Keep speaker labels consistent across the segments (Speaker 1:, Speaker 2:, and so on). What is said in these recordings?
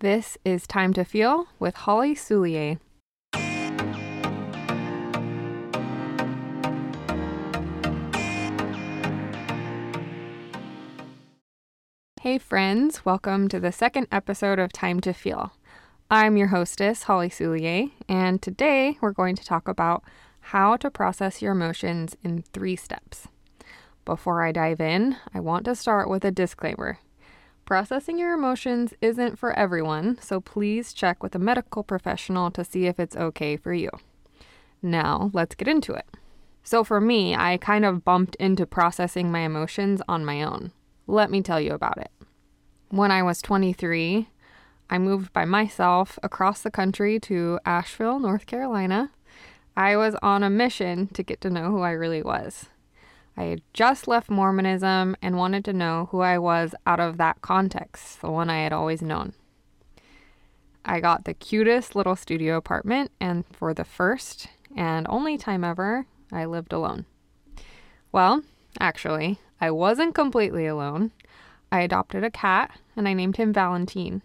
Speaker 1: This is Time to Feel with Holly Soulier. Hey, friends, welcome to the second episode of Time to Feel. I'm your hostess, Holly Soulier, and today we're going to talk about how to process your emotions in three steps. Before I dive in, I want to start with a disclaimer. Processing your emotions isn't for everyone, so please check with a medical professional to see if it's okay for you. Now, let's get into it. So, for me, I kind of bumped into processing my emotions on my own. Let me tell you about it. When I was 23, I moved by myself across the country to Asheville, North Carolina. I was on a mission to get to know who I really was. I had just left Mormonism and wanted to know who I was out of that context, the one I had always known. I got the cutest little studio apartment, and for the first and only time ever, I lived alone. Well, actually, I wasn't completely alone. I adopted a cat and I named him Valentine.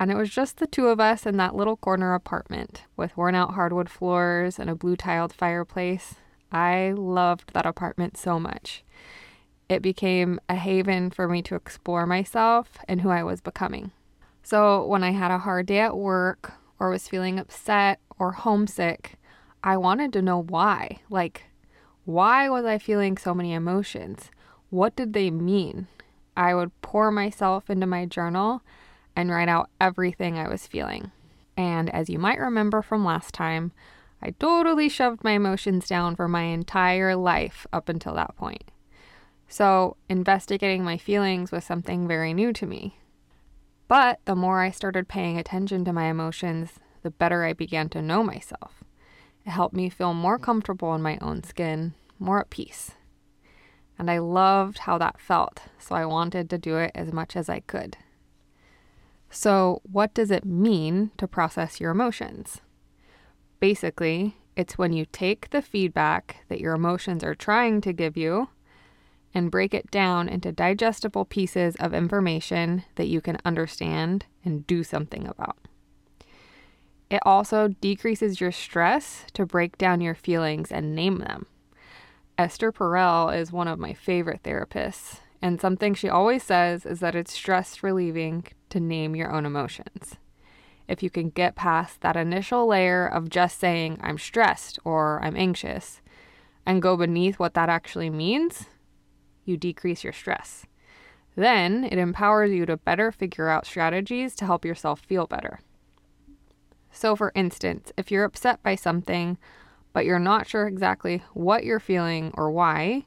Speaker 1: And it was just the two of us in that little corner apartment with worn out hardwood floors and a blue tiled fireplace I loved that apartment so much. It became a haven for me to explore myself and who I was becoming. So, when I had a hard day at work or was feeling upset or homesick, I wanted to know why. Like, why was I feeling so many emotions? What did they mean? I would pour myself into my journal and write out everything I was feeling. And as you might remember from last time, I totally shoved my emotions down for my entire life up until that point. So, investigating my feelings was something very new to me. But the more I started paying attention to my emotions, the better I began to know myself. It helped me feel more comfortable in my own skin, more at peace. And I loved how that felt, so I wanted to do it as much as I could. So, what does it mean to process your emotions? Basically, it's when you take the feedback that your emotions are trying to give you and break it down into digestible pieces of information that you can understand and do something about. It also decreases your stress to break down your feelings and name them. Esther Perel is one of my favorite therapists, and something she always says is that it's stress relieving to name your own emotions if you can get past that initial layer of just saying, I'm stressed or I'm anxious, and go beneath what that actually means, you decrease your stress. Then it empowers you to better figure out strategies to help yourself feel better. So, for instance, if you're upset by something, but you're not sure exactly what you're feeling or why,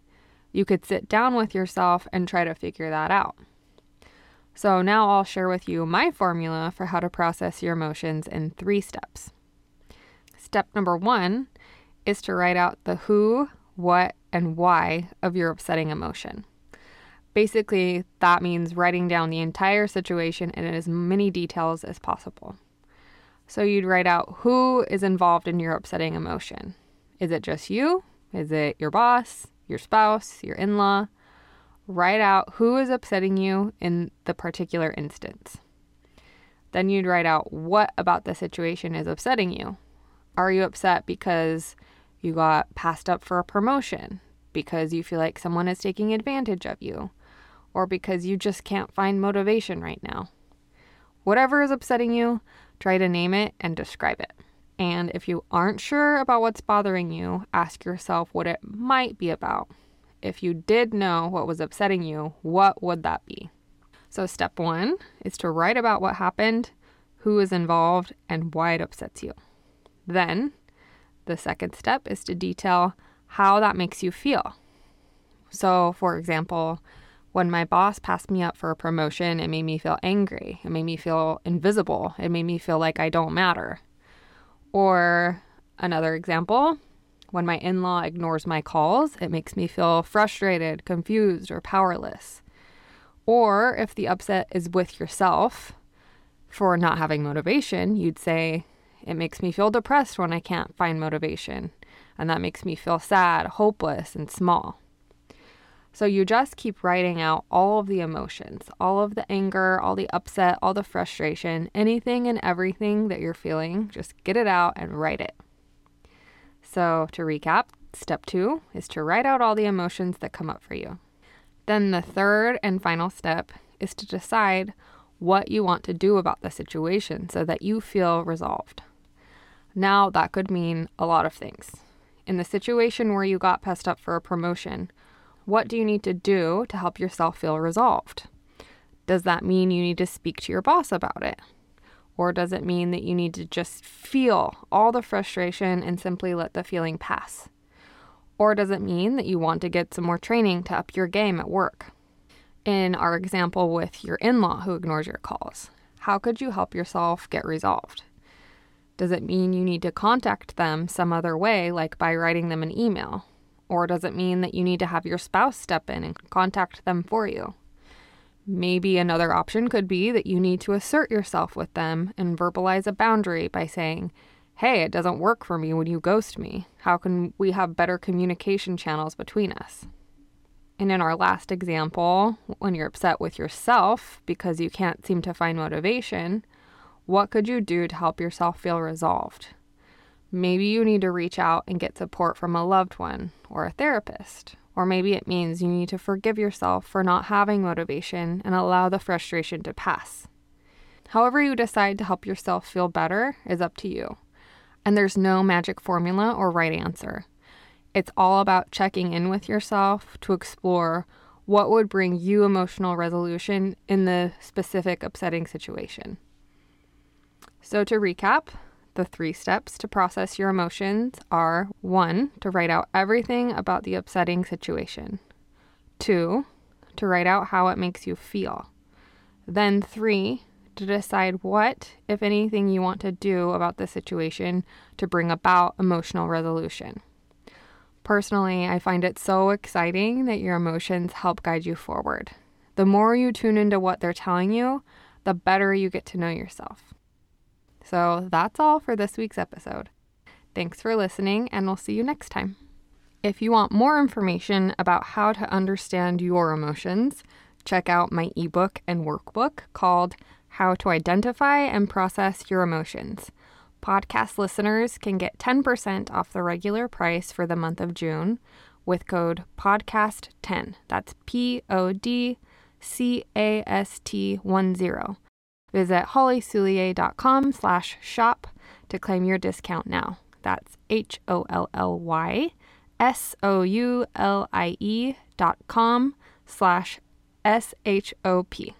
Speaker 1: you could sit down with yourself and try to figure that out. So now I'll share with you my formula for how to process your emotions in three steps. Step number one is to write out the who, what, and why of your upsetting emotion. Basically, that means writing down the entire situation in as many details as possible. So you'd write out who is involved in your upsetting emotion. Is it just you? Is it your boss, your spouse, your in law? Write out who is upsetting you in the particular instance. Then you'd write out what about the situation is upsetting you. Are you upset because you got passed up for a promotion? Because you feel like someone is taking advantage of you? Or because you just can't find motivation right now? Whatever is upsetting you, try to name it and describe it. And if you aren't sure about what's bothering you, ask yourself what it might be about if you did know what was upsetting you, what would that be? So, step one is to write about what happened, who is involved, and why it upsets you. Then, the second step is to detail how that makes you feel. So, for example, when my boss passed me up for a promotion, it made me feel angry. It made me feel invisible. It made me feel like I don't matter. Or another example, when my in law ignores my calls, it makes me feel frustrated, confused, or powerless. Or if the upset is with yourself for not having motivation, you'd say, It makes me feel depressed when I can't find motivation. And that makes me feel sad, hopeless, and small. So you just keep writing out all of the emotions, all of the anger, all the upset, all the frustration, anything and everything that you're feeling. Just get it out and write it. So to recap, step two is to write out all the emotions that come up for you. Then the third and final step is to decide what you want to do about the situation so that you feel resolved. Now, that could mean a lot of things. In the situation where you got passed up for a promotion, what do you need to do to help yourself feel resolved? Does that mean you need to speak to your boss about it? Or does it mean that you need to just feel all the frustration and simply let the feeling pass? Or does it mean that you want to get some more training to up your game at work? In our example with your in law who ignores your calls, how could you help yourself get resolved? Does it mean you need to contact them some other way, like by writing them an email? Or does it mean that you need to have your spouse step in and contact them for you? Maybe another option could be that you need to assert yourself with them and verbalize a boundary by saying, Hey, it doesn't work for me when you ghost me. How can we have better communication channels between us? And in our last example, when you're upset with yourself because you can't seem to find motivation, what could you do to help yourself feel resolved? Maybe you need to reach out and get support from a loved one or a therapist. Or maybe it means you need to forgive yourself for not having motivation and allow the frustration to pass. However, you decide to help yourself feel better is up to you. And there's no magic formula or right answer. It's all about checking in with yourself to explore what would bring you emotional resolution in the specific upsetting situation. So, to recap, the three steps to process your emotions are one, to write out everything about the upsetting situation, two, to write out how it makes you feel, then three, to decide what, if anything, you want to do about the situation to bring about emotional resolution. Personally, I find it so exciting that your emotions help guide you forward. The more you tune into what they're telling you, the better you get to know yourself. So that's all for this week's episode. Thanks for listening, and we'll see you next time. If you want more information about how to understand your emotions, check out my ebook and workbook called How to Identify and Process Your Emotions. Podcast listeners can get 10% off the regular price for the month of June with code PODCAST10. That's P O D C A S T 1 0. Visit hollysoulier.com slash shop to claim your discount now. That's H O L L Y S O U L I E dot com slash S H O P.